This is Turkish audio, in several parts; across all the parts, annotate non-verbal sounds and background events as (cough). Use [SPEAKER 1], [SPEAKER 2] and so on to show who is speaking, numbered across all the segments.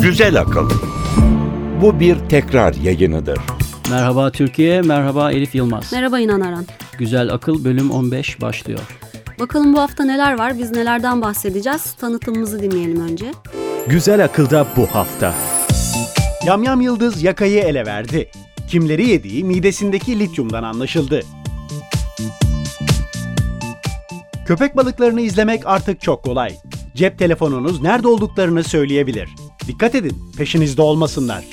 [SPEAKER 1] Güzel akıl. Bu bir tekrar yayınıdır.
[SPEAKER 2] Merhaba Türkiye, merhaba Elif Yılmaz.
[SPEAKER 3] Merhaba İnan Aran.
[SPEAKER 2] Güzel Akıl bölüm 15 başlıyor.
[SPEAKER 3] Bakalım bu hafta neler var? Biz nelerden bahsedeceğiz? Tanıtımımızı dinleyelim önce.
[SPEAKER 4] Güzel akılda bu hafta. Yamyam Yıldız yakayı ele verdi. Kimleri yediği midesindeki lityumdan anlaşıldı. Köpek balıklarını izlemek artık çok kolay. Cep telefonunuz nerede olduklarını söyleyebilir. Dikkat edin, peşinizde olmasınlar.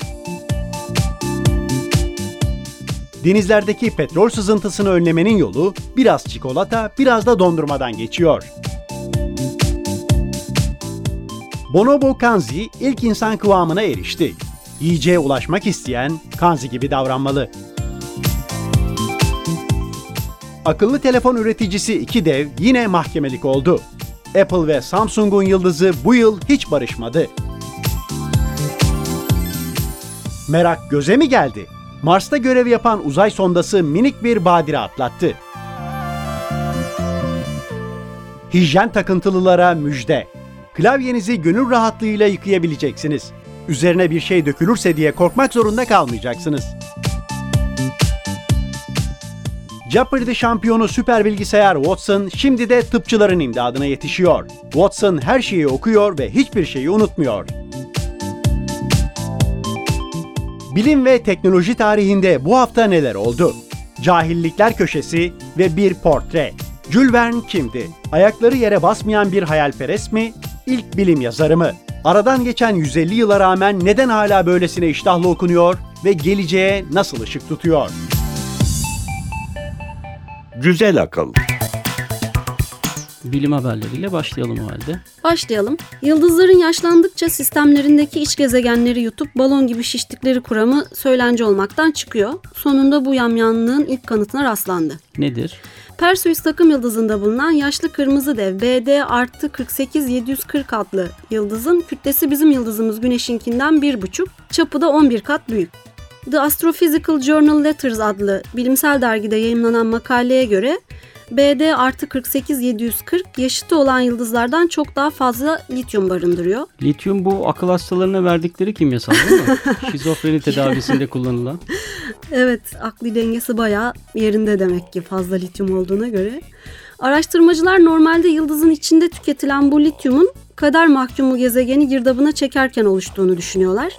[SPEAKER 4] Denizlerdeki petrol sızıntısını önlemenin yolu biraz çikolata, biraz da dondurmadan geçiyor. Bonobo Kanzi ilk insan kıvamına erişti. Yiyeceğe ulaşmak isteyen Kanzi gibi davranmalı. Akıllı telefon üreticisi iki dev yine mahkemelik oldu. Apple ve Samsung'un yıldızı bu yıl hiç barışmadı. Merak göze mi geldi? Mars'ta görev yapan uzay sondası minik bir badire atlattı. Hijyen takıntılılara müjde. Klavyenizi gönül rahatlığıyla yıkayabileceksiniz. Üzerine bir şey dökülürse diye korkmak zorunda kalmayacaksınız. Jeopardy şampiyonu süper bilgisayar Watson şimdi de tıpçıların imdadına yetişiyor. Watson her şeyi okuyor ve hiçbir şeyi unutmuyor. Bilim ve teknoloji tarihinde bu hafta neler oldu? Cahillikler köşesi ve bir portre. Jules Verne kimdi? Ayakları yere basmayan bir hayalperest mi? İlk bilim yazarı mı? Aradan geçen 150 yıla rağmen neden hala böylesine iştahlı okunuyor ve geleceğe nasıl ışık tutuyor?
[SPEAKER 1] Güzel akıl.
[SPEAKER 2] Bilim haberleriyle başlayalım o halde.
[SPEAKER 3] Başlayalım. Yıldızların yaşlandıkça sistemlerindeki iç gezegenleri yutup balon gibi şiştikleri kuramı söylence olmaktan çıkıyor. Sonunda bu yamyanlığın ilk kanıtına rastlandı.
[SPEAKER 2] Nedir?
[SPEAKER 3] Perseus takım yıldızında bulunan yaşlı kırmızı dev BD artı 48740 adlı yıldızın kütlesi bizim yıldızımız Güneş'inkinden 1,5, çapı da 11 kat büyük. The Astrophysical Journal Letters adlı bilimsel dergide yayımlanan makaleye göre BD artı 48740 yaşıtı olan yıldızlardan çok daha fazla lityum barındırıyor.
[SPEAKER 2] Lityum bu akıl hastalarına verdikleri kimyasal değil mi? (laughs) Şizofreni tedavisinde kullanılan.
[SPEAKER 3] Evet, akli dengesi bayağı yerinde demek ki fazla lityum olduğuna göre. Araştırmacılar normalde yıldızın içinde tüketilen bu lityumun kader mahkumu gezegeni girdabına çekerken oluştuğunu düşünüyorlar.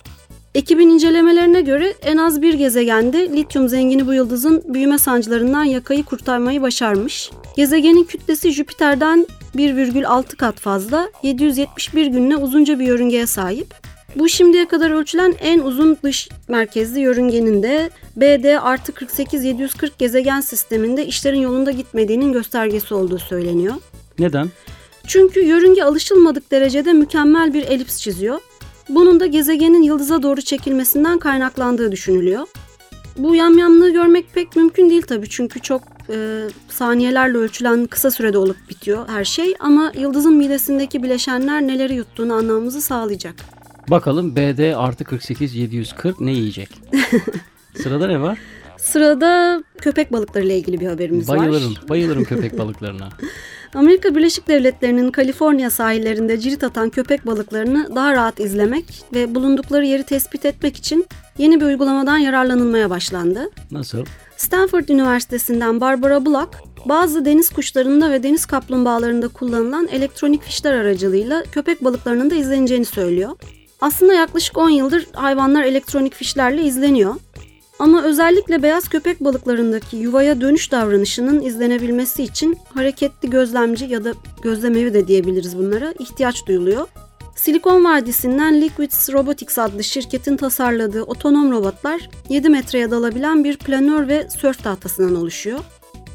[SPEAKER 3] Ekibin incelemelerine göre en az bir gezegende lityum zengini bu yıldızın büyüme sancılarından yakayı kurtarmayı başarmış. Gezegenin kütlesi Jüpiter'den 1,6 kat fazla, 771 günle uzunca bir yörüngeye sahip. Bu şimdiye kadar ölçülen en uzun dış merkezli yörüngenin de BD artı 48740 gezegen sisteminde işlerin yolunda gitmediğinin göstergesi olduğu söyleniyor.
[SPEAKER 2] Neden?
[SPEAKER 3] Çünkü yörünge alışılmadık derecede mükemmel bir elips çiziyor. Bunun da gezegenin yıldıza doğru çekilmesinden kaynaklandığı düşünülüyor. Bu yamyamlığı görmek pek mümkün değil tabii çünkü çok e, saniyelerle ölçülen kısa sürede olup bitiyor her şey ama yıldızın midesindeki bileşenler neleri yuttuğunu anlamamızı sağlayacak.
[SPEAKER 2] Bakalım BD artı 48 740 ne yiyecek? (laughs) Sırada ne var?
[SPEAKER 3] Sırada köpek balıkları ile ilgili bir haberimiz
[SPEAKER 2] Bayılırım,
[SPEAKER 3] var.
[SPEAKER 2] bayılırım köpek balıklarına. (laughs)
[SPEAKER 3] Amerika Birleşik Devletleri'nin Kaliforniya sahillerinde cirit atan köpek balıklarını daha rahat izlemek ve bulundukları yeri tespit etmek için yeni bir uygulamadan yararlanılmaya başlandı.
[SPEAKER 2] Nasıl?
[SPEAKER 3] Stanford Üniversitesi'nden Barbara Block, bazı deniz kuşlarında ve deniz kaplumbağalarında kullanılan elektronik fişler aracılığıyla köpek balıklarının da izleneceğini söylüyor. Aslında yaklaşık 10 yıldır hayvanlar elektronik fişlerle izleniyor. Ama özellikle beyaz köpek balıklarındaki yuvaya dönüş davranışının izlenebilmesi için hareketli gözlemci ya da gözlemevi de diyebiliriz bunlara ihtiyaç duyuluyor. Silikon Vadisi'nden Liquids Robotics adlı şirketin tasarladığı otonom robotlar 7 metreye dalabilen bir planör ve sörf tahtasından oluşuyor.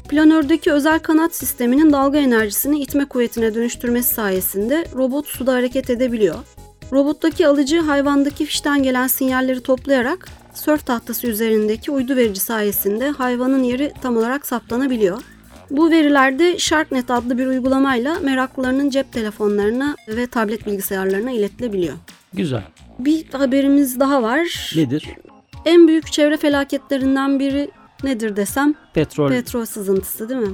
[SPEAKER 3] Planördeki özel kanat sisteminin dalga enerjisini itme kuvvetine dönüştürmesi sayesinde robot suda hareket edebiliyor. Robottaki alıcı hayvandaki fişten gelen sinyalleri toplayarak sörf tahtası üzerindeki uydu verici sayesinde hayvanın yeri tam olarak saptanabiliyor. Bu veriler de SharkNet adlı bir uygulamayla meraklılarının cep telefonlarına ve tablet bilgisayarlarına iletilebiliyor.
[SPEAKER 2] Güzel.
[SPEAKER 3] Bir haberimiz daha var.
[SPEAKER 2] Nedir?
[SPEAKER 3] En büyük çevre felaketlerinden biri nedir desem
[SPEAKER 2] Petrol.
[SPEAKER 3] petrol sızıntısı değil mi?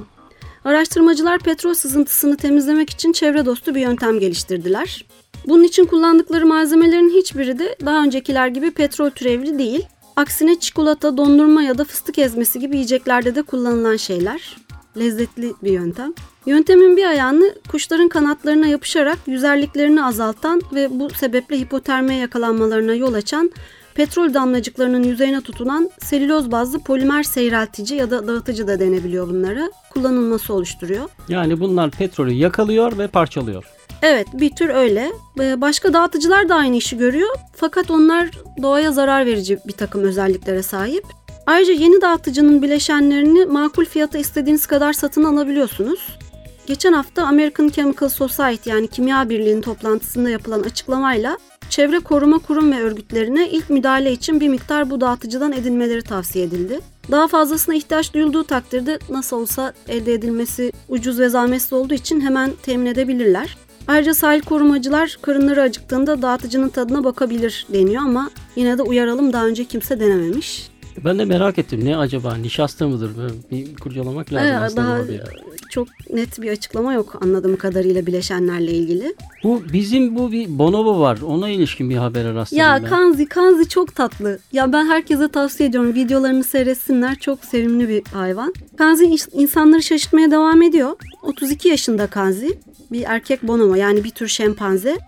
[SPEAKER 3] Araştırmacılar petrol sızıntısını temizlemek için çevre dostu bir yöntem geliştirdiler. Bunun için kullandıkları malzemelerin hiçbiri de daha öncekiler gibi petrol türevli değil. Aksine çikolata, dondurma ya da fıstık ezmesi gibi yiyeceklerde de kullanılan şeyler. Lezzetli bir yöntem. Yöntemin bir ayağını kuşların kanatlarına yapışarak yüzerliklerini azaltan ve bu sebeple hipotermiye yakalanmalarına yol açan petrol damlacıklarının yüzeyine tutunan selüloz bazlı polimer seyreltici ya da dağıtıcı da denebiliyor bunlara kullanılması oluşturuyor.
[SPEAKER 2] Yani bunlar petrolü yakalıyor ve parçalıyor.
[SPEAKER 3] Evet bir tür öyle. Ee, Başka dağıtıcılar da aynı işi görüyor fakat onlar doğaya zarar verici bir takım özelliklere sahip. Ayrıca yeni dağıtıcının bileşenlerini makul fiyata istediğiniz kadar satın alabiliyorsunuz. Geçen hafta American Chemical Society yani Kimya Birliği'nin toplantısında yapılan açıklamayla çevre koruma kurum ve örgütlerine ilk müdahale için bir miktar bu dağıtıcıdan edinmeleri tavsiye edildi. Daha fazlasına ihtiyaç duyulduğu takdirde nasıl olsa elde edilmesi ucuz ve zahmetsiz olduğu için hemen temin edebilirler. Ayrıca sahil korumacılar karınları acıktığında dağıtıcının tadına bakabilir deniyor ama yine de uyaralım daha önce kimse denememiş.
[SPEAKER 2] Ben de merak ettim. Ne acaba? Nişasta mıdır? Böyle bir kurcalamak lazım
[SPEAKER 3] Ee,
[SPEAKER 2] aslında
[SPEAKER 3] daha
[SPEAKER 2] ya.
[SPEAKER 3] çok net bir açıklama yok anladığım kadarıyla bileşenlerle ilgili.
[SPEAKER 2] Bu bizim bu bir bonobo var. Ona ilişkin bir habere rastladım
[SPEAKER 3] Ya
[SPEAKER 2] ben.
[SPEAKER 3] Kanzi, Kanzi çok tatlı. Ya ben herkese tavsiye ediyorum. Videolarını seyretsinler. Çok sevimli bir hayvan. Kanzi ins- insanları şaşırtmaya devam ediyor. 32 yaşında Kanzi. Bir erkek bonomo yani bir tür şempanze.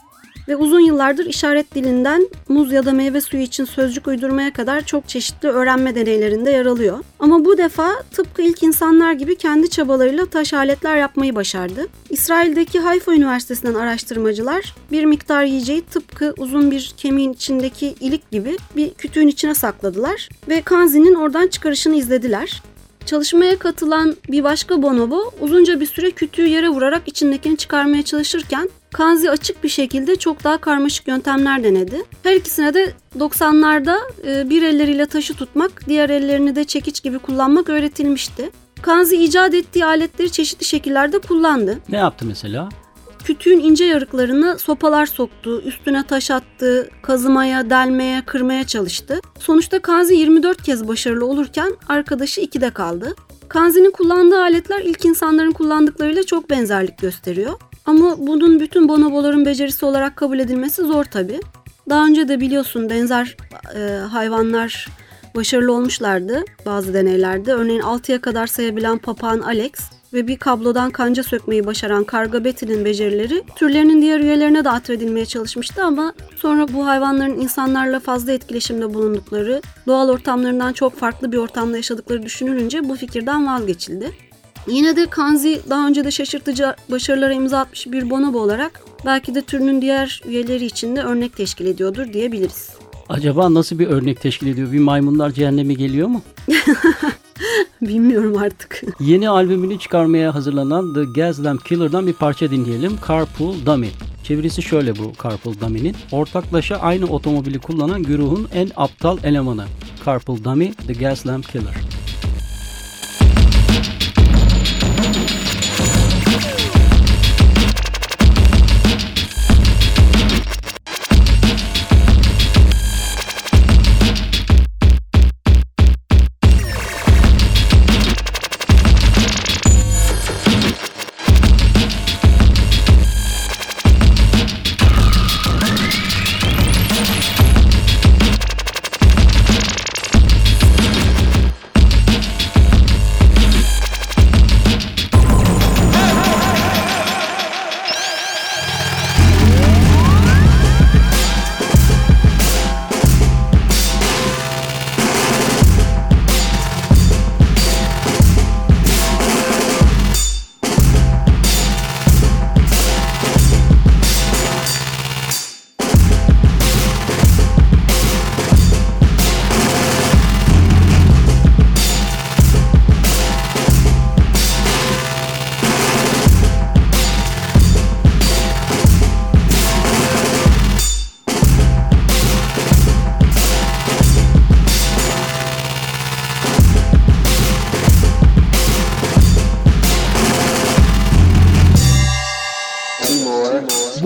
[SPEAKER 3] Ve uzun yıllardır işaret dilinden muz ya da meyve suyu için sözcük uydurmaya kadar çok çeşitli öğrenme deneylerinde yer alıyor. Ama bu defa tıpkı ilk insanlar gibi kendi çabalarıyla taş aletler yapmayı başardı. İsrail'deki Hayfa Üniversitesi'nden araştırmacılar bir miktar yiyeceği tıpkı uzun bir kemiğin içindeki ilik gibi bir kütüğün içine sakladılar ve Kanzi'nin oradan çıkarışını izlediler. Çalışmaya katılan bir başka bonobo uzunca bir süre kütüğü yere vurarak içindekini çıkarmaya çalışırken Kanzi açık bir şekilde çok daha karmaşık yöntemler denedi. Her ikisine de 90'larda e, bir elleriyle taşı tutmak, diğer ellerini de çekiç gibi kullanmak öğretilmişti. Kanzi icat ettiği aletleri çeşitli şekillerde kullandı.
[SPEAKER 2] Ne yaptı mesela?
[SPEAKER 3] Kütüğün ince yarıklarını sopalar soktu, üstüne taş attı, kazımaya, delmeye, kırmaya çalıştı. Sonuçta Kanzi 24 kez başarılı olurken arkadaşı 2'de kaldı. Kanzi'nin kullandığı aletler ilk insanların kullandıklarıyla çok benzerlik gösteriyor. Ama bunun bütün bonoboların becerisi olarak kabul edilmesi zor tabi. Daha önce de biliyorsun benzer e, hayvanlar başarılı olmuşlardı bazı deneylerde. Örneğin 6'ya kadar sayabilen papağan Alex ve bir kablodan kanca sökmeyi başaran karga Betty'nin becerileri türlerinin diğer üyelerine de atfedilmeye çalışmıştı ama sonra bu hayvanların insanlarla fazla etkileşimde bulundukları, doğal ortamlarından çok farklı bir ortamda yaşadıkları düşünülünce bu fikirden vazgeçildi. Yine de Kanzi daha önce de şaşırtıcı başarılara imza atmış bir bonobo olarak belki de türünün diğer üyeleri için de örnek teşkil ediyordur diyebiliriz.
[SPEAKER 2] Acaba nasıl bir örnek teşkil ediyor? Bir maymunlar cehennemi geliyor mu? (laughs) (laughs)
[SPEAKER 3] Bilmiyorum artık.
[SPEAKER 2] Yeni albümünü çıkarmaya hazırlanan The Gaslamp Killer'dan bir parça dinleyelim. Carpool Dummy. Çevirisi şöyle bu Carpool Dummy'nin. Ortaklaşa aynı otomobili kullanan güruhun en aptal elemanı. Carpool Dummy, The Gaslamp Killer.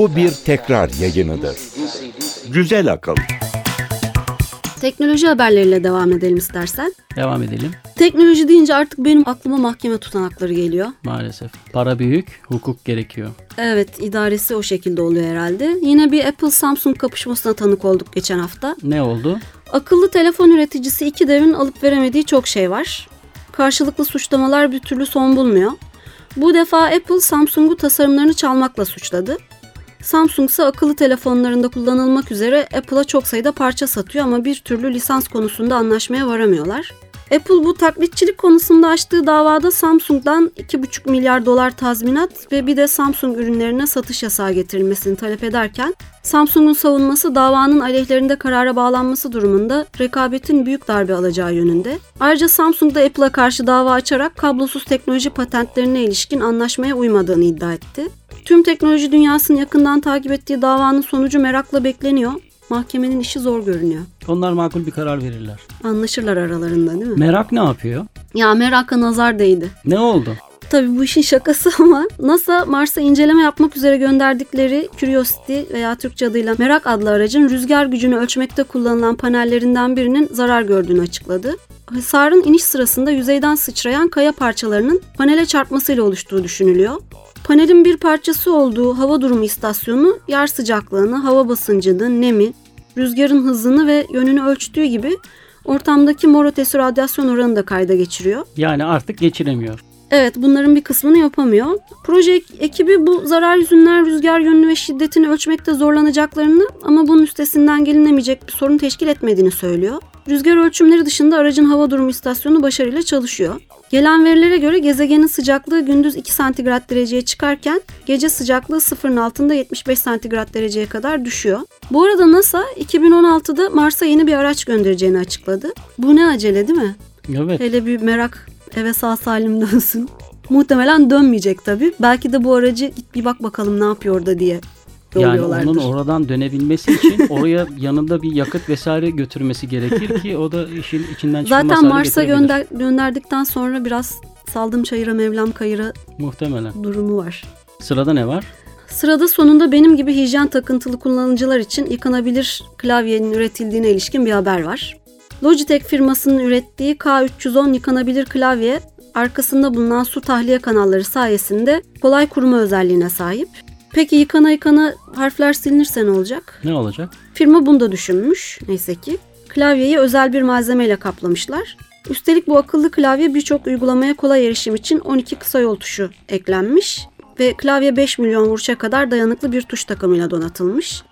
[SPEAKER 1] Bu bir tekrar yayınıdır. Güzel akıl.
[SPEAKER 3] Teknoloji haberleriyle devam edelim istersen.
[SPEAKER 2] Devam edelim.
[SPEAKER 3] Teknoloji deyince artık benim aklıma mahkeme tutanakları geliyor.
[SPEAKER 2] Maalesef. Para büyük, hukuk gerekiyor.
[SPEAKER 3] Evet, idaresi o şekilde oluyor herhalde. Yine bir Apple-Samsung kapışmasına tanık olduk geçen hafta.
[SPEAKER 2] Ne oldu?
[SPEAKER 3] Akıllı telefon üreticisi iki devin alıp veremediği çok şey var. Karşılıklı suçlamalar bir türlü son bulmuyor. Bu defa Apple Samsung'u tasarımlarını çalmakla suçladı. Samsung ise akıllı telefonlarında kullanılmak üzere Apple'a çok sayıda parça satıyor ama bir türlü lisans konusunda anlaşmaya varamıyorlar. Apple bu taklitçilik konusunda açtığı davada Samsung'dan 2,5 milyar dolar tazminat ve bir de Samsung ürünlerine satış yasağı getirilmesini talep ederken Samsung'un savunması davanın aleyhlerinde karara bağlanması durumunda rekabetin büyük darbe alacağı yönünde. Ayrıca Samsung da Apple'a karşı dava açarak kablosuz teknoloji patentlerine ilişkin anlaşmaya uymadığını iddia etti. Tüm teknoloji dünyasının yakından takip ettiği davanın sonucu merakla bekleniyor. Mahkemenin işi zor görünüyor.
[SPEAKER 2] Onlar makul bir karar verirler.
[SPEAKER 3] Anlaşırlar aralarında değil mi?
[SPEAKER 2] Merak ne yapıyor?
[SPEAKER 3] Ya meraka nazar değdi.
[SPEAKER 2] Ne oldu?
[SPEAKER 3] Tabii bu işin şakası (laughs) ama NASA Mars'a inceleme yapmak üzere gönderdikleri Curiosity veya Türkçe adıyla Merak adlı aracın rüzgar gücünü ölçmekte kullanılan panellerinden birinin zarar gördüğünü açıkladı. Hasarın iniş sırasında yüzeyden sıçrayan kaya parçalarının panele çarpmasıyla oluştuğu düşünülüyor. Panelin bir parçası olduğu hava durumu istasyonu yer sıcaklığını, hava basıncını, nemi, rüzgarın hızını ve yönünü ölçtüğü gibi ortamdaki mor ötesi radyasyon oranını da kayda geçiriyor.
[SPEAKER 2] Yani artık geçiremiyor.
[SPEAKER 3] Evet bunların bir kısmını yapamıyor. Proje ek- ekibi bu zarar yüzünden rüzgar yönünü ve şiddetini ölçmekte zorlanacaklarını ama bunun üstesinden gelinemeyecek bir sorun teşkil etmediğini söylüyor. Rüzgar ölçümleri dışında aracın hava durumu istasyonu başarıyla çalışıyor. Gelen verilere göre gezegenin sıcaklığı gündüz 2 santigrat dereceye çıkarken gece sıcaklığı sıfırın altında 75 santigrat dereceye kadar düşüyor. Bu arada NASA 2016'da Mars'a yeni bir araç göndereceğini açıkladı. Bu ne acele değil mi?
[SPEAKER 2] Evet.
[SPEAKER 3] Hele bir merak eve sağ salim dönsün. Muhtemelen dönmeyecek tabii. Belki de bu aracı git bir bak bakalım ne yapıyor orada diye
[SPEAKER 2] Yani onun oradan dönebilmesi için (laughs) oraya yanında bir yakıt vesaire götürmesi gerekir ki o da işin içinden çıkılmaz
[SPEAKER 3] Zaten Mars'a gönder, gönderdikten sonra biraz saldım çayıra mevlam kayıra
[SPEAKER 2] Muhtemelen.
[SPEAKER 3] durumu var.
[SPEAKER 2] Sırada ne var?
[SPEAKER 3] Sırada sonunda benim gibi hijyen takıntılı kullanıcılar için yıkanabilir klavyenin üretildiğine ilişkin bir haber var. Logitech firmasının ürettiği K310 yıkanabilir klavye arkasında bulunan su tahliye kanalları sayesinde kolay kuruma özelliğine sahip. Peki yıkana yıkana harfler silinirse ne olacak?
[SPEAKER 2] Ne olacak?
[SPEAKER 3] Firma bunu da düşünmüş neyse ki. Klavyeyi özel bir malzemeyle kaplamışlar. Üstelik bu akıllı klavye birçok uygulamaya kolay erişim için 12 kısa yol tuşu eklenmiş ve klavye 5 milyon vuruşa kadar dayanıklı bir tuş takımıyla donatılmış.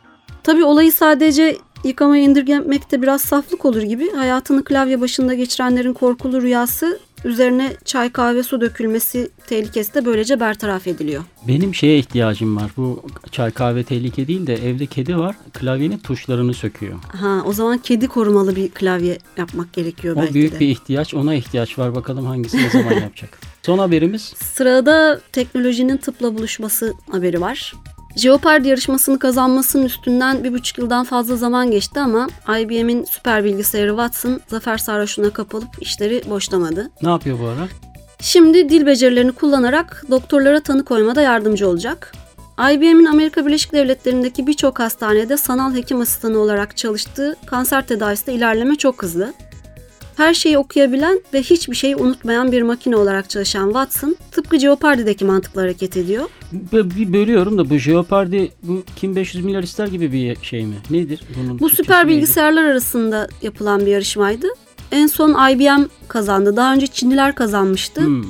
[SPEAKER 3] Tabi olayı sadece yıkamaya indirgemekte biraz saflık olur gibi hayatını klavye başında geçirenlerin korkulu rüyası üzerine çay kahve su dökülmesi tehlikesi de böylece bertaraf ediliyor.
[SPEAKER 2] Benim şeye ihtiyacım var. Bu çay kahve tehlike değil de evde kedi var. Klavyenin tuşlarını söküyor.
[SPEAKER 3] Ha o zaman kedi korumalı bir klavye yapmak gerekiyor
[SPEAKER 2] O
[SPEAKER 3] belki
[SPEAKER 2] büyük
[SPEAKER 3] de.
[SPEAKER 2] bir ihtiyaç. Ona ihtiyaç var. Bakalım hangisi ne zaman (laughs) yapacak. Son haberimiz
[SPEAKER 3] Sırada teknolojinin tıpla buluşması haberi var. Jeopardy yarışmasını kazanmasının üstünden bir buçuk yıldan fazla zaman geçti ama IBM'in süper bilgisayarı Watson zafer sarhoşluğuna kapılıp işleri boşlamadı.
[SPEAKER 2] ne yapıyor bu ara?
[SPEAKER 3] Şimdi dil becerilerini kullanarak doktorlara tanı koymada yardımcı olacak. IBM'in Amerika Birleşik Devletleri'ndeki birçok hastanede sanal hekim asistanı olarak çalıştığı kanser tedavisinde ilerleme çok hızlı. Her şeyi okuyabilen ve hiçbir şeyi unutmayan bir makine olarak çalışan Watson, tıpkı Jeopardy'deki mantıkla hareket ediyor.
[SPEAKER 2] Bir bölüyorum da bu Jeopardy bu kim 500 milyar ister gibi bir şey mi? Nedir bunun?
[SPEAKER 3] Bu süper
[SPEAKER 2] neydi?
[SPEAKER 3] bilgisayarlar arasında yapılan bir yarışmaydı. En son IBM kazandı. Daha önce Çinliler kazanmıştı.
[SPEAKER 2] Hmm,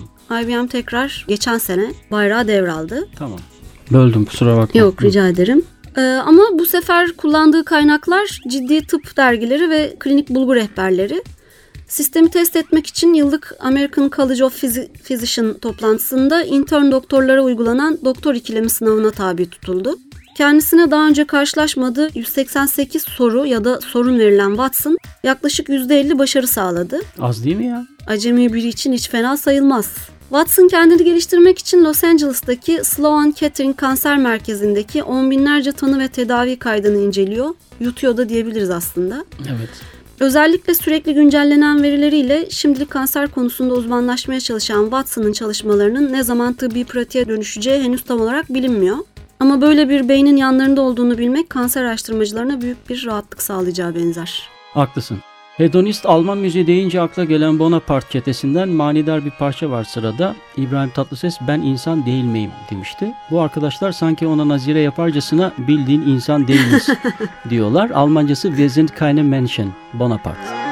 [SPEAKER 3] IBM tekrar geçen sene bayrağı devraldı.
[SPEAKER 2] tamam. Böldüm kusura bakma.
[SPEAKER 3] Yok rica ederim. Ee, ama bu sefer kullandığı kaynaklar ciddi tıp dergileri ve klinik bulgu rehberleri. Sistemi test etmek için yıllık American College of Physi- Physician toplantısında intern doktorlara uygulanan doktor ikilemi sınavına tabi tutuldu. Kendisine daha önce karşılaşmadığı 188 soru ya da sorun verilen Watson yaklaşık %50 başarı sağladı.
[SPEAKER 2] Az değil mi ya?
[SPEAKER 3] Acemi biri için hiç fena sayılmaz. Watson kendini geliştirmek için Los Angeles'taki Sloan Kettering Kanser Merkezi'ndeki on binlerce tanı ve tedavi kaydını inceliyor. Yutuyor da diyebiliriz aslında.
[SPEAKER 2] Evet.
[SPEAKER 3] Özellikle sürekli güncellenen verileriyle şimdilik kanser konusunda uzmanlaşmaya çalışan Watson'ın çalışmalarının ne zaman tıbbi pratiğe dönüşeceği henüz tam olarak bilinmiyor. Ama böyle bir beynin yanlarında olduğunu bilmek kanser araştırmacılarına büyük bir rahatlık sağlayacağı benzer.
[SPEAKER 2] Haklısın.
[SPEAKER 5] Hedonist Alman müziği deyince akla gelen Bonaparte çetesinden manidar bir parça var sırada. İbrahim Tatlıses ben insan değil miyim demişti. Bu arkadaşlar sanki ona nazire yaparcasına bildiğin insan değiliz (laughs) diyorlar. Almancası wir sind keine Menschen Bonaparte.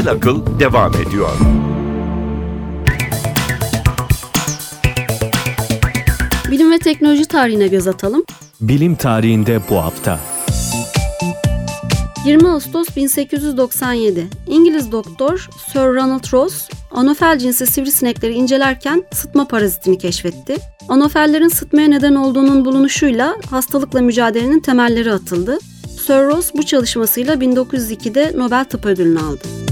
[SPEAKER 1] Güzel Akıl devam ediyor.
[SPEAKER 3] Bilim ve teknoloji tarihine göz atalım.
[SPEAKER 6] Bilim tarihinde bu hafta.
[SPEAKER 3] 20 Ağustos 1897 İngiliz doktor Sir Ronald Ross anofel cinsi sivrisinekleri incelerken sıtma parazitini keşfetti. Anofellerin sıtmaya neden olduğunun bulunuşuyla hastalıkla mücadelenin temelleri atıldı. Sir Ross bu çalışmasıyla 1902'de Nobel Tıp Ödülünü aldı.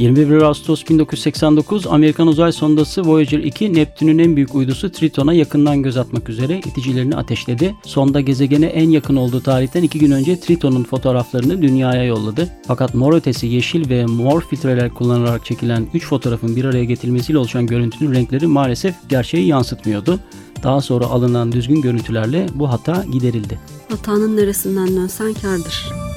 [SPEAKER 2] 21 Ağustos 1989 Amerikan uzay sondası Voyager 2 Neptün'ün en büyük uydusu Triton'a yakından göz atmak üzere iticilerini ateşledi. Sonda gezegene en yakın olduğu tarihten 2 gün önce Triton'un fotoğraflarını dünyaya yolladı. Fakat mor ötesi yeşil ve mor filtreler kullanılarak çekilen 3 fotoğrafın bir araya getirilmesiyle oluşan görüntünün renkleri maalesef gerçeği yansıtmıyordu. Daha sonra alınan düzgün görüntülerle bu hata giderildi.
[SPEAKER 3] Hatanın neresinden dönsen kardır.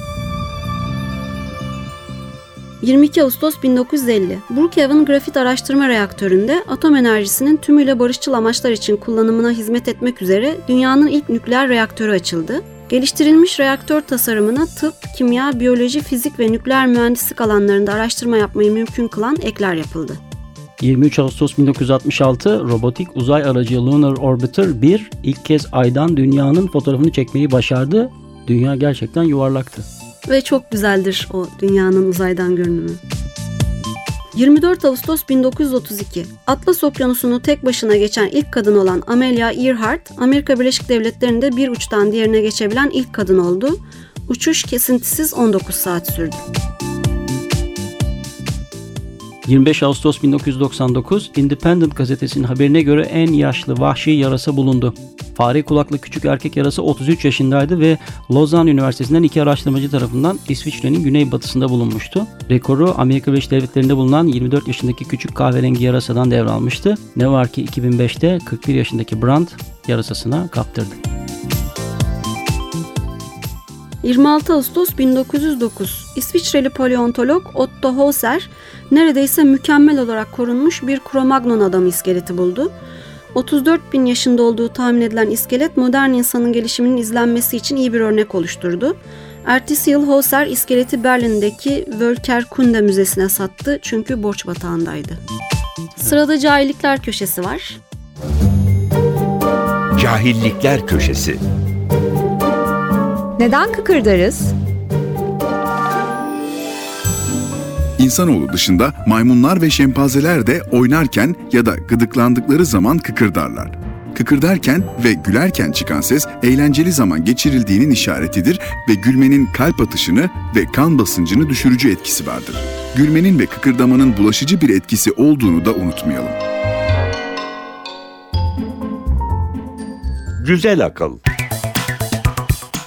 [SPEAKER 3] 22 Ağustos 1950 Brookhaven Grafit Araştırma Reaktörü'nde atom enerjisinin tümüyle barışçıl amaçlar için kullanımına hizmet etmek üzere dünyanın ilk nükleer reaktörü açıldı. Geliştirilmiş reaktör tasarımına tıp, kimya, biyoloji, fizik ve nükleer mühendislik alanlarında araştırma yapmayı mümkün kılan ekler yapıldı.
[SPEAKER 2] 23 Ağustos 1966 robotik uzay aracı Lunar Orbiter 1 ilk kez aydan dünyanın fotoğrafını çekmeyi başardı. Dünya gerçekten yuvarlaktı.
[SPEAKER 3] Ve çok güzeldir o dünyanın uzaydan görünümü. 24 Ağustos 1932 Atlas Okyanusu'nu tek başına geçen ilk kadın olan Amelia Earhart, Amerika Birleşik Devletleri'nde bir uçtan diğerine geçebilen ilk kadın oldu. Uçuş kesintisiz 19 saat sürdü.
[SPEAKER 2] 25 Ağustos 1999 Independent gazetesinin haberine göre en yaşlı vahşi yarasa bulundu. Fare kulaklı küçük erkek yarasa 33 yaşındaydı ve Lozan Üniversitesi'nden iki araştırmacı tarafından İsviçre'nin güneybatısında bulunmuştu. Rekoru Amerika Birleşik Devletleri'nde bulunan 24 yaşındaki küçük kahverengi yarasadan devralmıştı. Ne var ki 2005'te 41 yaşındaki Brandt yarasasına kaptırdı.
[SPEAKER 3] 26 Ağustos 1909 İsviçreli paleontolog Otto Hauser neredeyse mükemmel olarak korunmuş bir Cro-Magnon adam iskeleti buldu. 34 bin yaşında olduğu tahmin edilen iskelet modern insanın gelişiminin izlenmesi için iyi bir örnek oluşturdu. Ertesi yıl Hauser iskeleti Berlin'deki Völkerkunde Müzesi'ne sattı çünkü borç batağındaydı. Sırada cahillikler köşesi var.
[SPEAKER 1] Cahillikler Köşesi
[SPEAKER 7] Neden kıkırdarız?
[SPEAKER 8] İnsanoğlu dışında maymunlar ve şempanzeler de oynarken ya da gıdıklandıkları zaman kıkırdarlar. Kıkırdarken ve gülerken çıkan ses eğlenceli zaman geçirildiğinin işaretidir ve gülmenin kalp atışını ve kan basıncını düşürücü etkisi vardır. Gülmenin ve kıkırdamanın bulaşıcı bir etkisi olduğunu da unutmayalım.
[SPEAKER 1] Güzel Akıl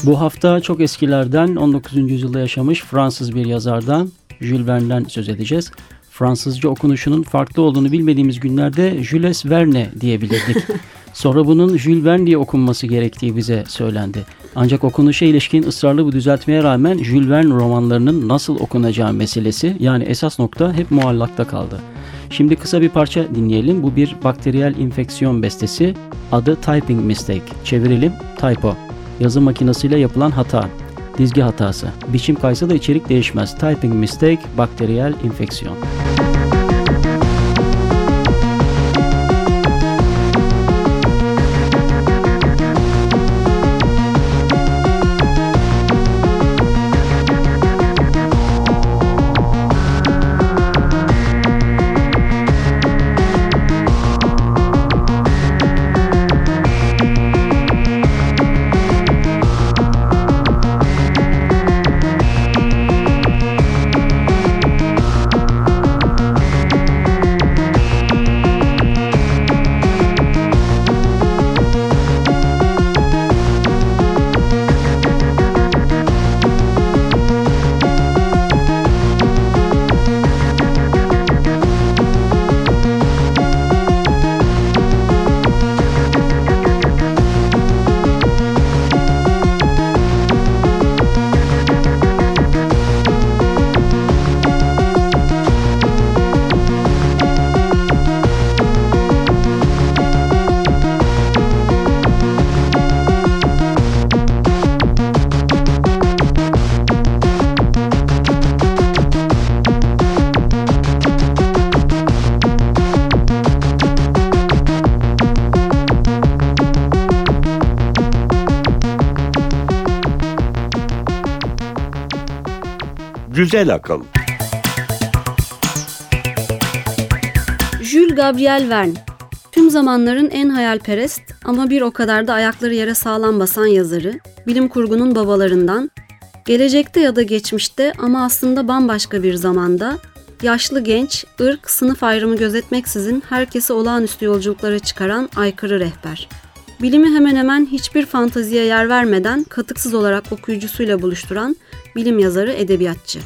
[SPEAKER 2] Bu hafta çok eskilerden 19. yüzyılda yaşamış Fransız bir yazardan Jules Verne'den söz edeceğiz. Fransızca okunuşunun farklı olduğunu bilmediğimiz günlerde Jules Verne diyebilirdik. (laughs) Sonra bunun Jules Verne diye okunması gerektiği bize söylendi. Ancak okunuşa ilişkin ısrarlı bu düzeltmeye rağmen Jules Verne romanlarının nasıl okunacağı meselesi yani esas nokta hep muallakta kaldı. Şimdi kısa bir parça dinleyelim. Bu bir bakteriyel infeksiyon bestesi. Adı Typing Mistake. Çevirelim typo. Yazı makinesiyle yapılan hata. Dizgi hatası. Biçim kaysa da içerik değişmez. Typing mistake, bakteriyel infeksiyon.
[SPEAKER 1] Güzel Akıl
[SPEAKER 3] Jules Gabriel Verne Tüm zamanların en hayalperest ama bir o kadar da ayakları yere sağlam basan yazarı, bilim kurgunun babalarından, gelecekte ya da geçmişte ama aslında bambaşka bir zamanda, yaşlı genç, ırk, sınıf ayrımı gözetmeksizin herkesi olağanüstü yolculuklara çıkaran aykırı rehber. Bilimi hemen hemen hiçbir fantaziye yer vermeden katıksız olarak okuyucusuyla buluşturan bilim yazarı, edebiyatçı.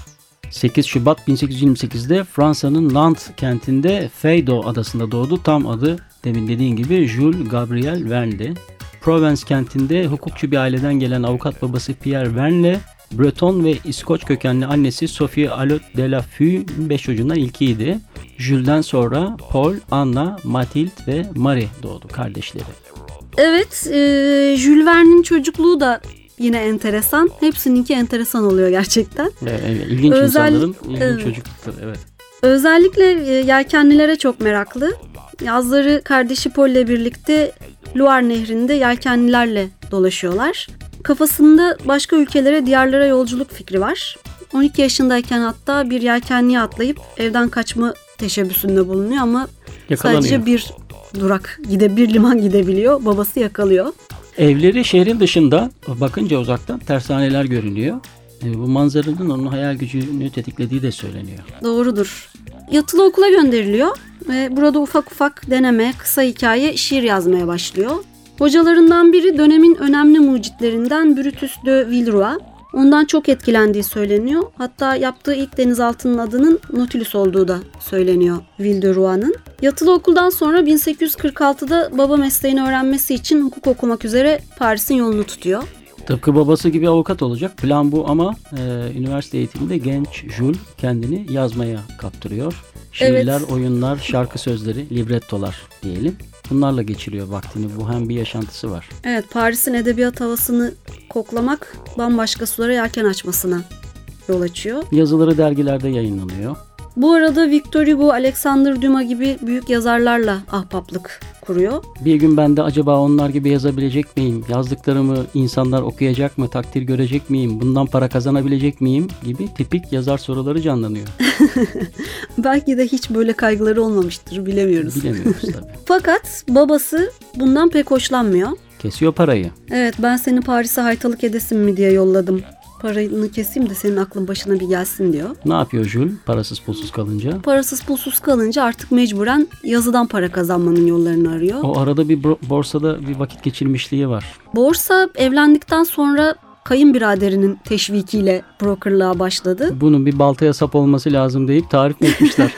[SPEAKER 2] 8 Şubat 1828'de Fransa'nın Nantes kentinde Feydeau adasında doğdu. Tam adı demin dediğin gibi Jules Gabriel Verne'di. Provence kentinde hukukçu bir aileden gelen avukat babası Pierre Verne'le Breton ve İskoç kökenli annesi Sophie Alot de la Fue 5 çocuğundan ilkiydi. Jules'den sonra Paul, Anna, Mathilde ve Marie doğdu kardeşleri.
[SPEAKER 3] Evet, e, Jules Verne'in çocukluğu da yine enteresan. Hepsininki enteresan oluyor gerçekten.
[SPEAKER 2] Ee, evet, ilginç
[SPEAKER 3] Özel-
[SPEAKER 2] insanların ilginç
[SPEAKER 3] evet.
[SPEAKER 2] çocuklukları. Evet.
[SPEAKER 3] Özellikle e, yelkenlilere çok meraklı. Yazları kardeşi Paul ile birlikte Loire Nehri'nde yelkenlilerle dolaşıyorlar. Kafasında başka ülkelere, diyarlara yolculuk fikri var. 12 yaşındayken hatta bir yelkenliğe atlayıp evden kaçma teşebbüsünde bulunuyor ama sadece bir durak gide bir liman gidebiliyor. Babası yakalıyor.
[SPEAKER 2] Evleri şehrin dışında bakınca uzaktan tersaneler görünüyor. E, Bu manzaranın onun hayal gücünü tetiklediği de söyleniyor.
[SPEAKER 3] Doğrudur. Yatılı okula gönderiliyor ve burada ufak ufak deneme, kısa hikaye, şiir yazmaya başlıyor. Hocalarından biri dönemin önemli mucitlerinden Brutus de Villeroy. Ondan çok etkilendiği söyleniyor. Hatta yaptığı ilk denizaltının adının Nautilus olduğu da söyleniyor Villeroy'un. Yatılı okuldan sonra 1846'da baba mesleğini öğrenmesi için hukuk okumak üzere Paris'in yolunu tutuyor.
[SPEAKER 2] Tıpkı babası gibi avukat olacak. Plan bu ama e, üniversite eğitiminde genç Jules kendini yazmaya kaptırıyor. Şiirler,
[SPEAKER 3] Evet.
[SPEAKER 2] oyunlar, şarkı sözleri, librettolar diyelim. Bunlarla geçiriyor vaktini. Bu hem bir yaşantısı var.
[SPEAKER 3] Evet, Paris'in edebiyat havasını koklamak bambaşka sulara yelken açmasına yol açıyor.
[SPEAKER 2] Yazıları dergilerde yayınlanıyor.
[SPEAKER 3] Bu arada Victor Hugo, Alexander Dumas gibi büyük yazarlarla ahbaplık kuruyor.
[SPEAKER 2] Bir gün ben de acaba onlar gibi yazabilecek miyim? Yazdıklarımı insanlar okuyacak mı? Takdir görecek miyim? Bundan para kazanabilecek miyim? Gibi tipik yazar soruları canlanıyor. (laughs)
[SPEAKER 3] Belki de hiç böyle kaygıları olmamıştır, bilemiyoruz.
[SPEAKER 2] Bilemiyoruz (laughs) tabii.
[SPEAKER 3] Fakat babası bundan pek hoşlanmıyor.
[SPEAKER 2] Kesiyor parayı.
[SPEAKER 3] Evet, ben seni Paris'e haytalık edesin mi diye yolladım. Parayını keseyim de senin aklın başına bir gelsin diyor.
[SPEAKER 2] Ne yapıyor Jules parasız pulsuz kalınca?
[SPEAKER 3] Parasız pulsuz kalınca artık mecburen yazıdan para kazanmanın yollarını arıyor.
[SPEAKER 2] O arada bir borsada bir vakit geçirmişliği var.
[SPEAKER 3] Borsa evlendikten sonra kayınbiraderinin teşvikiyle brokerlığa başladı.
[SPEAKER 2] Bunun bir baltaya sap olması lazım deyip tarif mi etmişler?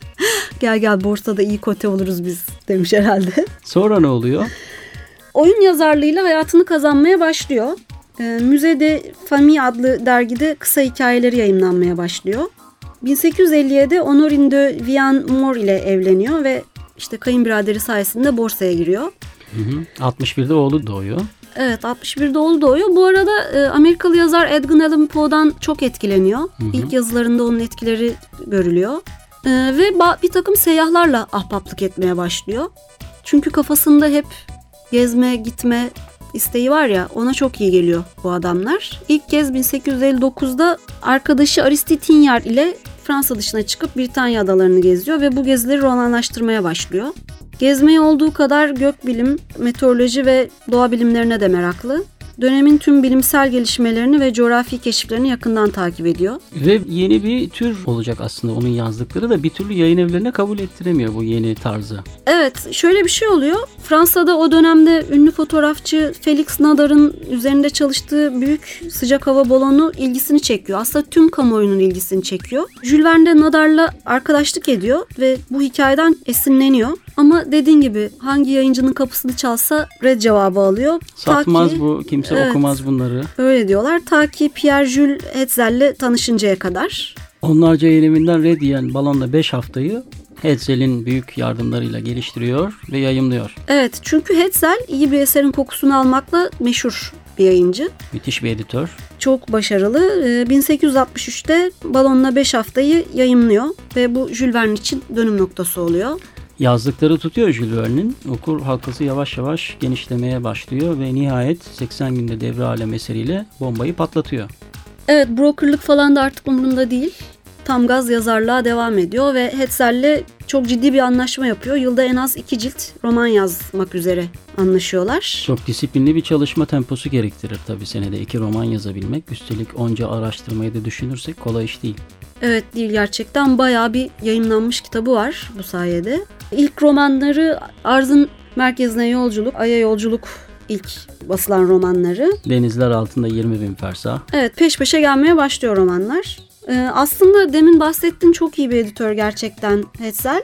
[SPEAKER 2] (laughs)
[SPEAKER 3] Gel gel borsada iyi kote oluruz biz demiş herhalde.
[SPEAKER 2] Sonra ne oluyor?
[SPEAKER 3] Oyun yazarlığıyla hayatını kazanmaya başlıyor. Ee, Müzede Famille adlı dergide kısa hikayeleri yayınlanmaya başlıyor. 1857'de Honorine de Vian-Mor ile evleniyor ve işte kayınbiraderi sayesinde borsaya giriyor.
[SPEAKER 2] Hı hı. 61'de oğlu doğuyor.
[SPEAKER 3] Evet 61'de oğlu doğuyor. Bu arada e, Amerikalı yazar Edgar Allan Poe'dan çok etkileniyor. İlk yazılarında onun etkileri görülüyor. E, ve bir takım seyyahlarla ahbaplık etmeye başlıyor. Çünkü kafasında hep gezme, gitme isteği var ya ona çok iyi geliyor bu adamlar. İlk kez 1859'da arkadaşı Aristide Tignard ile Fransa dışına çıkıp Britanya adalarını geziyor ve bu gezileri romanlaştırmaya başlıyor. Gezmeye olduğu kadar gökbilim, meteoroloji ve doğa bilimlerine de meraklı. Dönemin tüm bilimsel gelişmelerini ve coğrafi keşiflerini yakından takip ediyor.
[SPEAKER 2] Ve yeni bir tür olacak aslında onun yazdıkları da bir türlü yayın evlerine kabul ettiremiyor bu yeni tarzı.
[SPEAKER 3] Evet, şöyle bir şey oluyor. Fransa'da o dönemde ünlü fotoğrafçı Felix Nadar'ın üzerinde çalıştığı büyük sıcak hava balonu ilgisini çekiyor. Aslında tüm kamuoyunun ilgisini çekiyor. Jules Verne de Nadar'la arkadaşlık ediyor ve bu hikayeden esinleniyor. Ama dediğin gibi hangi yayıncının kapısını çalsa red cevabı alıyor. Ta
[SPEAKER 2] Satmaz
[SPEAKER 3] ki-
[SPEAKER 2] bu, kimse
[SPEAKER 3] Evet.
[SPEAKER 2] okumaz bunları.
[SPEAKER 3] Öyle diyorlar. Ta ki Pierre Jules Hetzel'le tanışıncaya kadar.
[SPEAKER 2] Onlarca yayın evinden red yiyen balonla 5 haftayı Hetzel'in büyük yardımlarıyla geliştiriyor ve yayımlıyor.
[SPEAKER 3] Evet çünkü Hetzel iyi bir eserin kokusunu almakla meşhur bir yayıncı.
[SPEAKER 2] Müthiş bir editör.
[SPEAKER 3] Çok başarılı. Ee, 1863'te Balonla 5 haftayı yayımlıyor ve bu Jules Verne için dönüm noktası oluyor.
[SPEAKER 2] Yazdıkları tutuyor Jules Verne'in. Okur halkası yavaş yavaş genişlemeye başlıyor ve nihayet 80 günde devre alem eseriyle bombayı patlatıyor.
[SPEAKER 3] Evet brokerlık falan da artık umurunda değil. Tam gaz yazarlığa devam ediyor ve Hetzel'le çok ciddi bir anlaşma yapıyor. Yılda en az iki cilt roman yazmak üzere anlaşıyorlar.
[SPEAKER 2] Çok disiplinli bir çalışma temposu gerektirir tabii senede iki roman yazabilmek. Üstelik onca araştırmayı da düşünürsek kolay iş değil.
[SPEAKER 3] Evet değil gerçekten bayağı bir yayınlanmış kitabı var bu sayede. İlk romanları Arzın Merkezine Yolculuk, Ay'a Yolculuk ilk basılan romanları.
[SPEAKER 2] Denizler altında 20 bin fersah.
[SPEAKER 3] Evet peş peşe gelmeye başlıyor romanlar. Ee, aslında demin bahsettiğin çok iyi bir editör gerçekten Hetzel.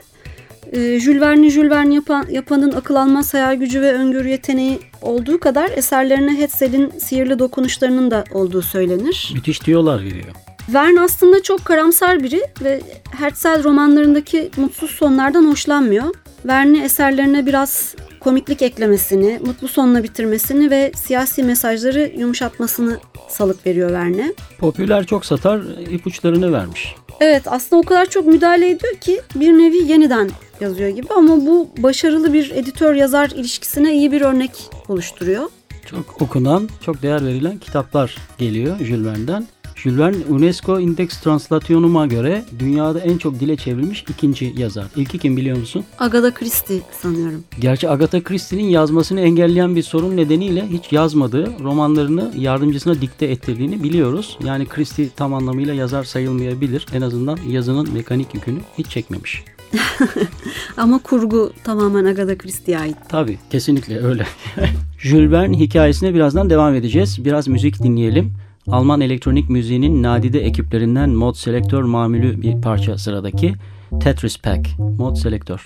[SPEAKER 3] Ee, Jules Verne'i Jules Verne yapan, yapanın akıl almaz hayal gücü ve öngörü yeteneği olduğu kadar eserlerine Hetzel'in sihirli dokunuşlarının da olduğu söylenir.
[SPEAKER 2] Müthiş diyorlar veriyor.
[SPEAKER 3] Verne aslında çok karamsar biri ve Herzl romanlarındaki mutsuz sonlardan hoşlanmıyor. Verne eserlerine biraz komiklik eklemesini, mutlu sonla bitirmesini ve siyasi mesajları yumuşatmasını salık veriyor Verne.
[SPEAKER 2] Popüler çok satar, ipuçlarını vermiş.
[SPEAKER 3] Evet aslında o kadar çok müdahale ediyor ki bir nevi yeniden yazıyor gibi ama bu başarılı bir editör yazar ilişkisine iyi bir örnek oluşturuyor.
[SPEAKER 2] Çok okunan, çok değer verilen kitaplar geliyor Jules Verne'den. Jules Verne UNESCO Index Translationum'a göre dünyada en çok dile çevrilmiş ikinci yazar. İlki kim biliyor musun?
[SPEAKER 3] Agatha Christie sanıyorum.
[SPEAKER 2] Gerçi Agatha Christie'nin yazmasını engelleyen bir sorun nedeniyle hiç yazmadığı romanlarını yardımcısına dikte ettirdiğini biliyoruz. Yani Christie tam anlamıyla yazar sayılmayabilir. En azından yazının mekanik yükünü hiç çekmemiş. (laughs)
[SPEAKER 3] Ama kurgu tamamen Agatha Christie'ye ait.
[SPEAKER 2] Tabii kesinlikle öyle. (laughs) Jules Verne hikayesine birazdan devam edeceğiz. Biraz müzik dinleyelim. Alman elektronik müziğinin nadide ekiplerinden Mod Selektör mamülü bir parça sıradaki Tetris Pack. Mod Selektör.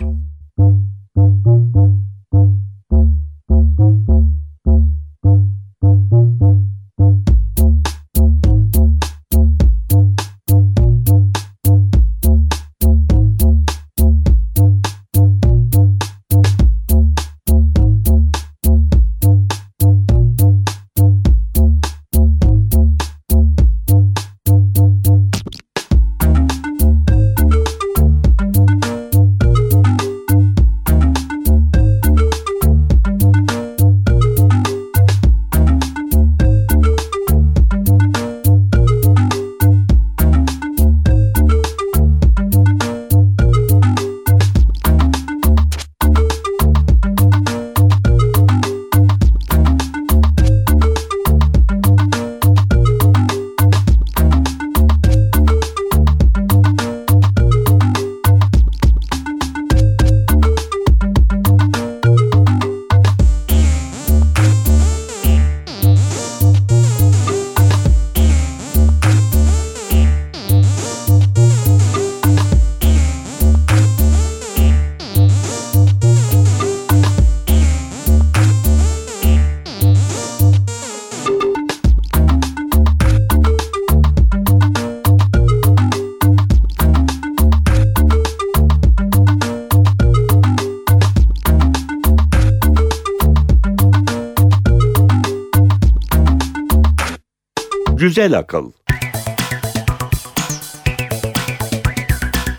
[SPEAKER 1] Güzel akıl.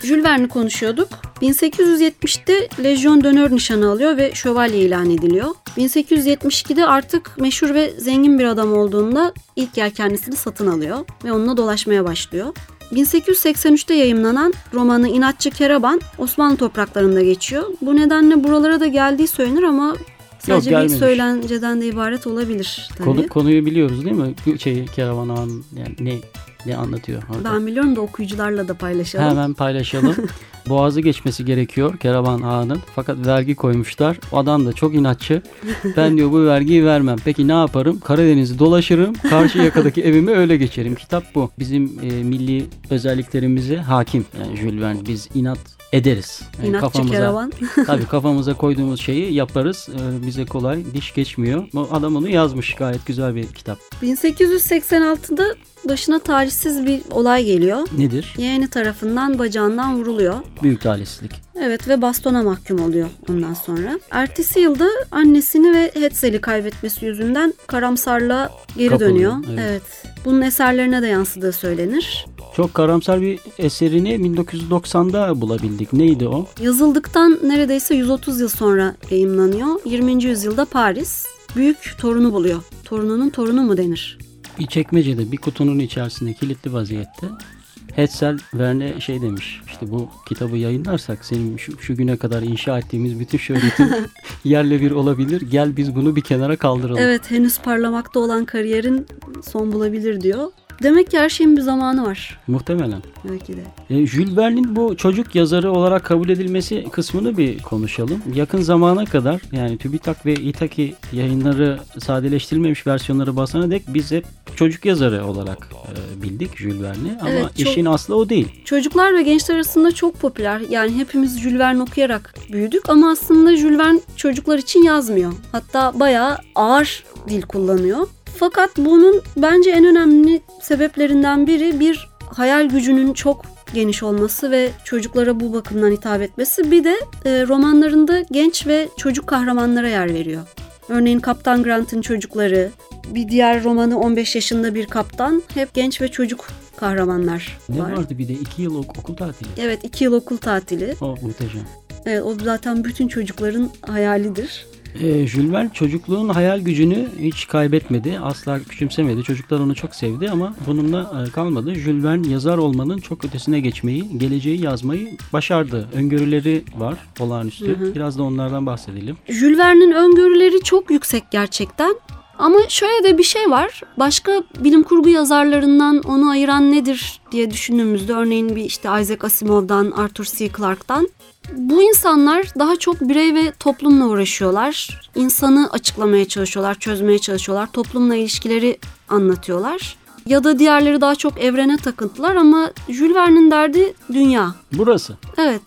[SPEAKER 3] Jules Verne'i konuşuyorduk. 1870'te Lejyon d'Honneur nişanı alıyor ve şövalye ilan ediliyor. 1872'de artık meşhur ve zengin bir adam olduğunda ilk yelkenlisini satın alıyor ve onunla dolaşmaya başlıyor. 1883'te yayımlanan romanı İnatçı Keraban Osmanlı topraklarında geçiyor. Bu nedenle buralara da geldiği söylenir ama sadece bir
[SPEAKER 2] gelmemiş.
[SPEAKER 3] söylenceden de ibaret olabilir tabii.
[SPEAKER 2] Konu, konuyu biliyoruz değil mi? Şey, Keravan Ağa'nın yani ne ne anlatıyor orada?
[SPEAKER 3] Ben biliyorum da okuyucularla da paylaşalım.
[SPEAKER 2] Hemen paylaşalım. (laughs) Boğazı geçmesi gerekiyor Keravan Ağa'nın. Fakat vergi koymuşlar. Adam da çok inatçı. Ben diyor bu vergiyi vermem. Peki ne yaparım? Karadeniz'i dolaşırım. Karşı yakadaki evimi öyle geçerim. Kitap bu. Bizim e, milli özelliklerimize hakim. Yani Jules Verne biz inat ederiz. Yani
[SPEAKER 3] İnatçı Keravan. (laughs)
[SPEAKER 2] Tabii kafamıza koyduğumuz şeyi yaparız. Ee, bize kolay diş geçmiyor. Bu adam onu yazmış. Gayet güzel bir kitap.
[SPEAKER 3] 1886'da başına talihsiz bir olay geliyor.
[SPEAKER 2] Nedir?
[SPEAKER 3] Yeğeni tarafından bacağından vuruluyor.
[SPEAKER 2] Büyük talihsizlik.
[SPEAKER 3] Evet ve bastona mahkum oluyor ondan sonra. Ertesi yılda annesini ve Hetzel'i kaybetmesi yüzünden karamsarlığa geri
[SPEAKER 2] Kapılıyor,
[SPEAKER 3] dönüyor.
[SPEAKER 2] evet.
[SPEAKER 3] Evet. Bunun eserlerine de yansıdığı söylenir.
[SPEAKER 2] Çok karamsar bir eserini 1990'da bulabildik. Neydi o?
[SPEAKER 3] Yazıldıktan neredeyse 130 yıl sonra yayımlanıyor. 20. yüzyılda Paris büyük torunu buluyor. Torununun torunu mu denir?
[SPEAKER 2] Bir çekmecede bir kutunun içerisinde kilitli vaziyette Hetzel Verne şey demiş işte bu kitabı yayınlarsak senin şu, şu güne kadar inşa ettiğimiz bütün şöhretin (laughs) yerle bir olabilir. Gel biz bunu bir kenara kaldıralım.
[SPEAKER 3] Evet henüz parlamakta olan kariyerin son bulabilir diyor. Demek ki her şeyin bir zamanı var.
[SPEAKER 2] Muhtemelen.
[SPEAKER 3] Belki de.
[SPEAKER 2] E, Jules Verne'in bu çocuk yazarı olarak kabul edilmesi kısmını bir konuşalım. Yakın zamana kadar yani TÜBİTAK ve İTAKİ yayınları sadeleştirilmemiş versiyonları basana dek biz hep çocuk yazarı olarak e, bildik Jules Verne'i. Ama
[SPEAKER 3] Evet, çok-
[SPEAKER 2] işin aslı o değil.
[SPEAKER 3] Çocuklar ve gençler arasında çok popüler. Yani hepimiz Jules Verne okuyarak büyüdük ama aslında Jules Verne çocuklar için yazmıyor. Hatta bayağı ağır dil kullanıyor. Fakat bunun bence en önemli sebeplerinden biri bir hayal gücünün çok geniş olması ve çocuklara bu bakımdan hitap etmesi. Bir de e, romanlarında genç ve çocuk kahramanlara yer veriyor. Örneğin Kaptan Grant'ın çocukları, bir diğer romanı 15 yaşında bir kaptan hep genç ve çocuk kahramanlar
[SPEAKER 2] Ne
[SPEAKER 3] var.
[SPEAKER 2] vardı bir de iki yıl ok- okul tatili.
[SPEAKER 3] Evet iki yıl okul tatili.
[SPEAKER 2] O muhteşem.
[SPEAKER 3] Evet, o zaten bütün çocukların hayalidir.
[SPEAKER 2] E, Jules Verne çocukluğun hayal gücünü hiç kaybetmedi. Asla küçümsemedi. Çocuklar onu çok sevdi ama bununla e, kalmadı. Jules Verne yazar olmanın çok ötesine geçmeyi, geleceği yazmayı başardı. Öngörüleri var olağanüstü. Biraz da onlardan bahsedelim.
[SPEAKER 3] Jules Verne'in öngörüleri çok yüksek gerçekten. Ama şöyle de bir şey var. Başka bilim kurgu yazarlarından onu ayıran nedir diye düşündüğümüzde örneğin bir işte Isaac Asimov'dan, Arthur C. Clarke'dan bu insanlar daha çok birey ve toplumla uğraşıyorlar. İnsanı açıklamaya çalışıyorlar, çözmeye çalışıyorlar. Toplumla ilişkileri anlatıyorlar. Ya da diğerleri daha çok evrene takıntılar ama Jules Verne'in derdi dünya.
[SPEAKER 2] Burası.
[SPEAKER 3] Evet.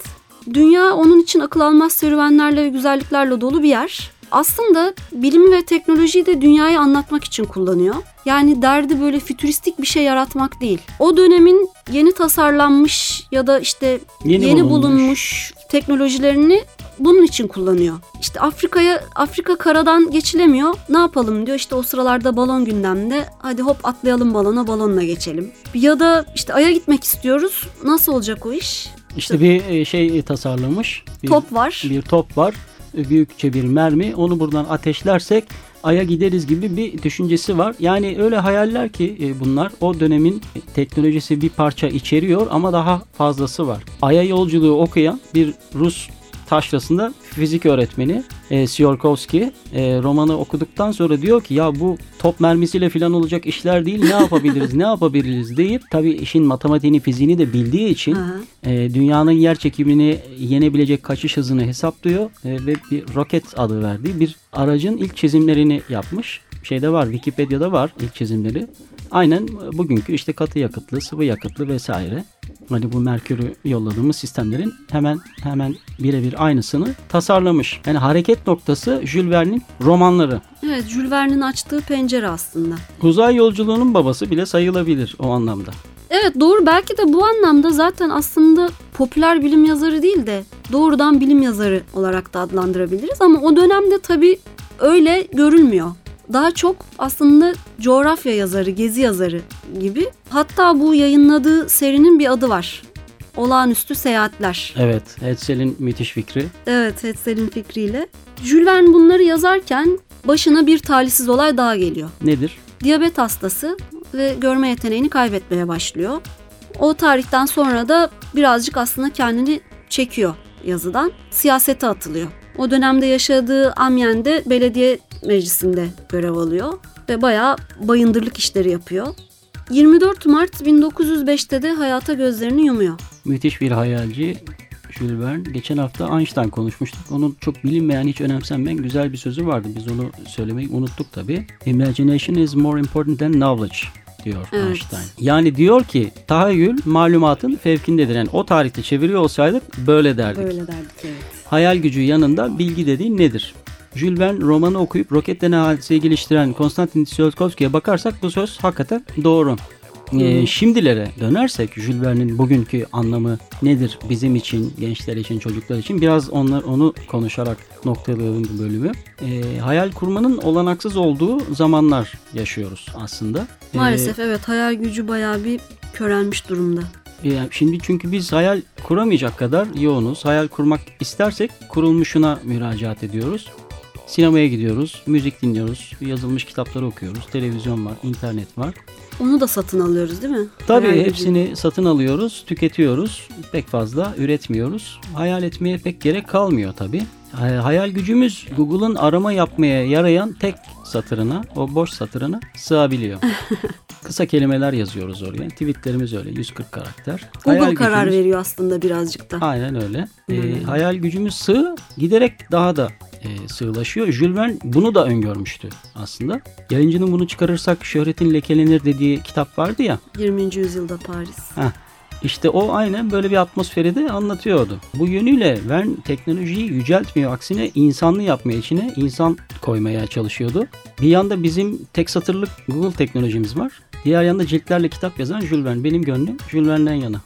[SPEAKER 3] Dünya onun için akıl almaz serüvenlerle ve güzelliklerle dolu bir yer. Aslında bilimi ve teknolojiyi de dünyayı anlatmak için kullanıyor. Yani derdi böyle fütüristik bir şey yaratmak değil. O dönemin yeni tasarlanmış ya da işte
[SPEAKER 2] Yeni
[SPEAKER 3] yeni,
[SPEAKER 2] bulunmuş.
[SPEAKER 3] bulunmuş. teknolojilerini bunun için kullanıyor. İşte Afrika'ya Afrika karadan geçilemiyor. Ne yapalım diyor. İşte o sıralarda balon gündemde. Hadi hop atlayalım balona balonla geçelim. Ya da işte Ay'a gitmek istiyoruz. Nasıl olacak o iş?
[SPEAKER 2] İşte bir e, şey tasarlamış. Bir,
[SPEAKER 3] Top var.
[SPEAKER 2] Bir top var. Büyükçe bir mermi. Onu buradan ateşlersek Ay'a gideriz gibi bir düşüncesi var. Yani öyle hayaller ki e, bunlar o dönemin teknolojisi bir parça içeriyor ama daha fazlası var. Ay'a yolculuğu okuyan bir Rus taşrasında fizik öğretmeni e, Siorkovski e, romanı okuduktan sonra diyor ki ya bu top mermisiyle falan olacak işler değil ne yapabiliriz ne yapabiliriz deyip tabii işin matematiğini fiziğini de bildiği için e, dünyanın yer çekimini yenebilecek kaçış hızını hesaplıyor e, ve bir roket adı verdiği bir aracın ilk çizimlerini yapmış. Şeyde var Wikipedia'da var ilk çizimleri. Aynen bugünkü işte katı yakıtlı, sıvı yakıtlı vesaire. Hani bu Merkür'ü yolladığımız sistemlerin hemen hemen birebir aynısını tasarlamış. Yani hareket noktası Jules Verne'in romanları.
[SPEAKER 3] Evet, Jules Verne'in açtığı pencere aslında.
[SPEAKER 2] Uzay yolculuğunun babası bile sayılabilir o anlamda.
[SPEAKER 3] Evet doğru belki de bu anlamda zaten aslında popüler bilim yazarı değil de doğrudan bilim yazarı olarak da adlandırabiliriz ama o dönemde tabii öyle görülmüyor. Daha çok aslında coğrafya yazarı, gezi yazarı gibi. Hatta bu yayınladığı serinin bir adı var. Olağanüstü Seyahatler.
[SPEAKER 2] Evet, Hetzel'in müthiş fikri.
[SPEAKER 3] Evet, Hetzel'in fikriyle. Jules Verne bunları yazarken başına bir talihsiz olay daha geliyor.
[SPEAKER 2] Nedir?
[SPEAKER 3] diyabet hastası ve görme yeteneğini kaybetmeye başlıyor. O tarihten sonra da birazcık aslında kendini çekiyor yazıdan. Siyasete atılıyor. O dönemde yaşadığı Amiens'de belediye meclisinde görev alıyor ve bayağı bayındırlık işleri yapıyor. 24 Mart 1905'te de hayata gözlerini yumuyor.
[SPEAKER 2] Müthiş bir hayalci Jules Verne. Geçen hafta Einstein konuşmuştuk. Onun çok bilinmeyen, hiç önemsenmeyen güzel bir sözü vardı. Biz onu söylemeyi unuttuk tabii. Imagination is more important than knowledge diyor
[SPEAKER 3] Evet.
[SPEAKER 2] Einstein. Yani diyor ki tahayyül malumatın fevkindedir. Yani o tarihte çeviriyor olsaydık böyle derdik.
[SPEAKER 3] Böyle derdik evet.
[SPEAKER 2] Hayal gücü yanında bilgi dediğin nedir? Jules Verne romanı okuyup roket denen hadiseyi geliştiren Konstantin Tsiolkovski'ye bakarsak bu söz hakikaten doğru. Ee, şimdilere dönersek Jules Verne'in bugünkü anlamı nedir bizim için, gençler için, çocuklar için biraz onlar onu konuşarak noktalayalım bu bölümü. Ee, hayal kurmanın olanaksız olduğu zamanlar yaşıyoruz aslında. Ee,
[SPEAKER 3] Maalesef evet hayal gücü bayağı bir körelmiş durumda.
[SPEAKER 2] yani şimdi çünkü biz hayal kuramayacak kadar yoğunuz. Hayal kurmak istersek kurulmuşuna müracaat ediyoruz. Sinemaya gidiyoruz, müzik dinliyoruz, yazılmış kitapları okuyoruz, televizyon var, internet var.
[SPEAKER 3] Onu da satın alıyoruz değil mi?
[SPEAKER 2] Tabii
[SPEAKER 3] gücü.
[SPEAKER 2] hepsini satın alıyoruz, tüketiyoruz. Pek fazla üretmiyoruz. Hayal etmeye pek gerek kalmıyor tabii. Hay- Hayal gücümüz Google'ın arama yapmaya yarayan tek satırına, o boş satırına sığabiliyor. (laughs) Kısa kelimeler yazıyoruz oraya. Tweetlerimiz öyle 140 karakter.
[SPEAKER 3] Google
[SPEAKER 2] Hayal
[SPEAKER 3] karar
[SPEAKER 2] gücümüz-
[SPEAKER 3] veriyor aslında birazcık da.
[SPEAKER 2] Aynen öyle. Ee,
[SPEAKER 3] Hmm.
[SPEAKER 2] hayal gücümüz sığ giderek daha da e, sığlaşıyor. Jules Verne bunu da öngörmüştü aslında. Yayıncının bunu çıkarırsak şöhretin lekelenir dediği kitap vardı ya.
[SPEAKER 3] 20. yüzyılda Paris.
[SPEAKER 2] İşte o aynen böyle bir atmosferi de anlatıyordu. Bu yönüyle Verne teknolojiyi yüceltmiyor. Aksine insanlı yapmaya içine insan koymaya çalışıyordu. Bir yanda bizim tek satırlık Google teknolojimiz var. Diğer yanda ciltlerle kitap yazan Jules Verne. Benim gönlüm Jules Verne'den yana.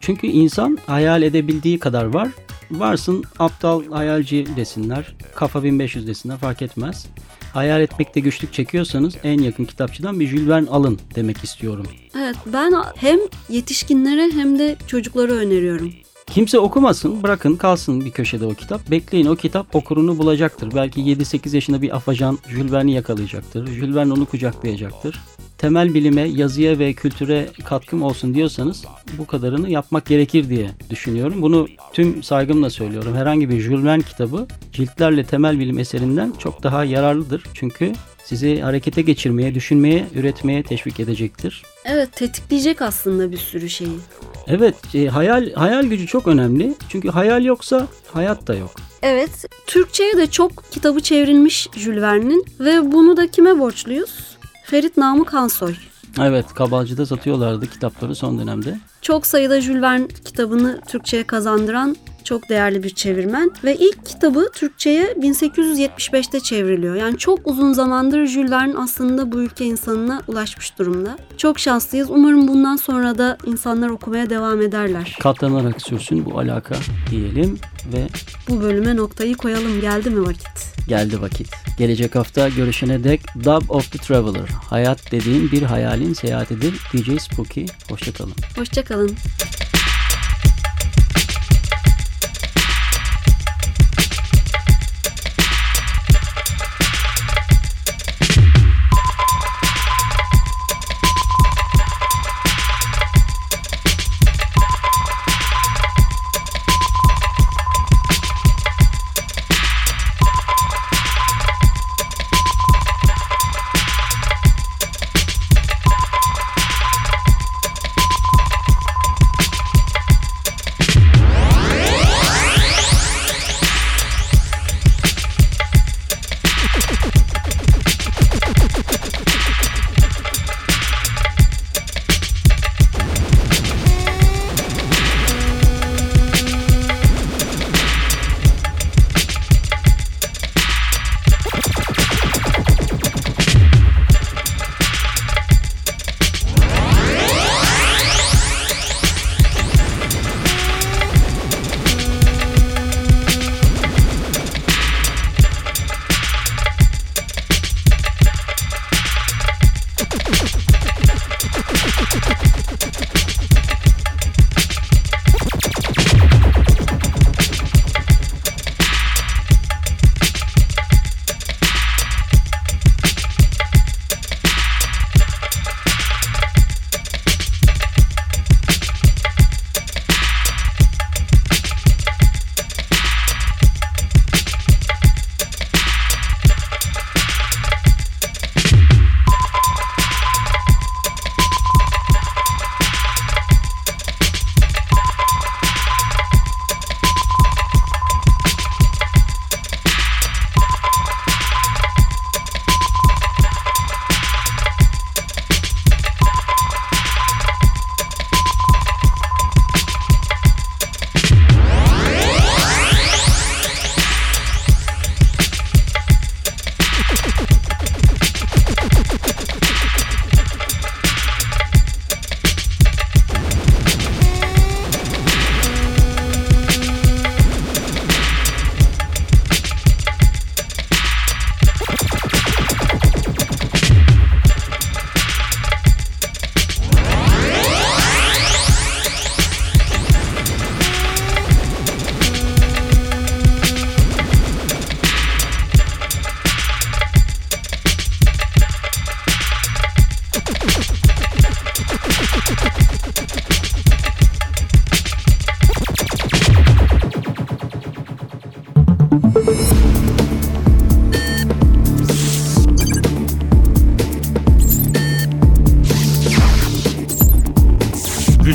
[SPEAKER 2] Çünkü insan hayal edebildiği kadar var. Varsın aptal hayalci desinler, kafa 1500 desinler fark etmez. Hayal etmekte güçlük çekiyorsanız en yakın kitapçıdan bir Jules Verne alın demek istiyorum.
[SPEAKER 3] Evet ben hem yetişkinlere hem de çocuklara öneriyorum.
[SPEAKER 2] Kimse okumasın, bırakın kalsın bir köşede o kitap. Bekleyin o kitap okurunu bulacaktır. Belki 7-8 yaşında bir afacan Jules Verne'i yakalayacaktır. Jules Verne onu kucaklayacaktır. Temel bilime, yazıya ve kültüre katkım olsun diyorsanız bu kadarını yapmak gerekir diye düşünüyorum. Bunu tüm saygımla söylüyorum. Herhangi bir Jules Verne kitabı ciltlerle temel bilim eserinden çok daha yararlıdır. Çünkü sizi harekete geçirmeye, düşünmeye, üretmeye teşvik edecektir.
[SPEAKER 3] Evet tetikleyecek aslında bir sürü şeyi.
[SPEAKER 2] Evet, e, hayal hayal gücü çok önemli. Çünkü hayal yoksa hayat da yok.
[SPEAKER 3] Evet Türkçe'ye de çok kitabı çevrilmiş Jules Verne'in ve bunu da kime borçluyuz? Ferit Namık Hansoy.
[SPEAKER 2] Evet, Kabalcı'da satıyorlardı kitapları son dönemde.
[SPEAKER 3] Çok sayıda Jules Verne kitabını Türkçe'ye kazandıran çok değerli bir çevirmen ve ilk kitabı Türkçe'ye 1875'te çevriliyor. Yani çok uzun zamandır Jules Verne aslında bu ülke insanına ulaşmış durumda. Çok şanslıyız. Umarım bundan sonra da insanlar okumaya devam ederler.
[SPEAKER 2] Katlanarak sürsün bu alaka diyelim ve
[SPEAKER 3] Bu bölüme noktayı koyalım. Geldi mi vakit?
[SPEAKER 2] geldi vakit. Gelecek hafta görüşene dek Dub of the Traveler. Hayat dediğin bir hayalin seyahatidir. DJ Spooky. Hoşçakalın.
[SPEAKER 3] Hoşçakalın. Hoşçakalın. kalın.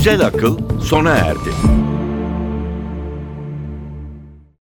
[SPEAKER 1] Güzel akıl sona erdi.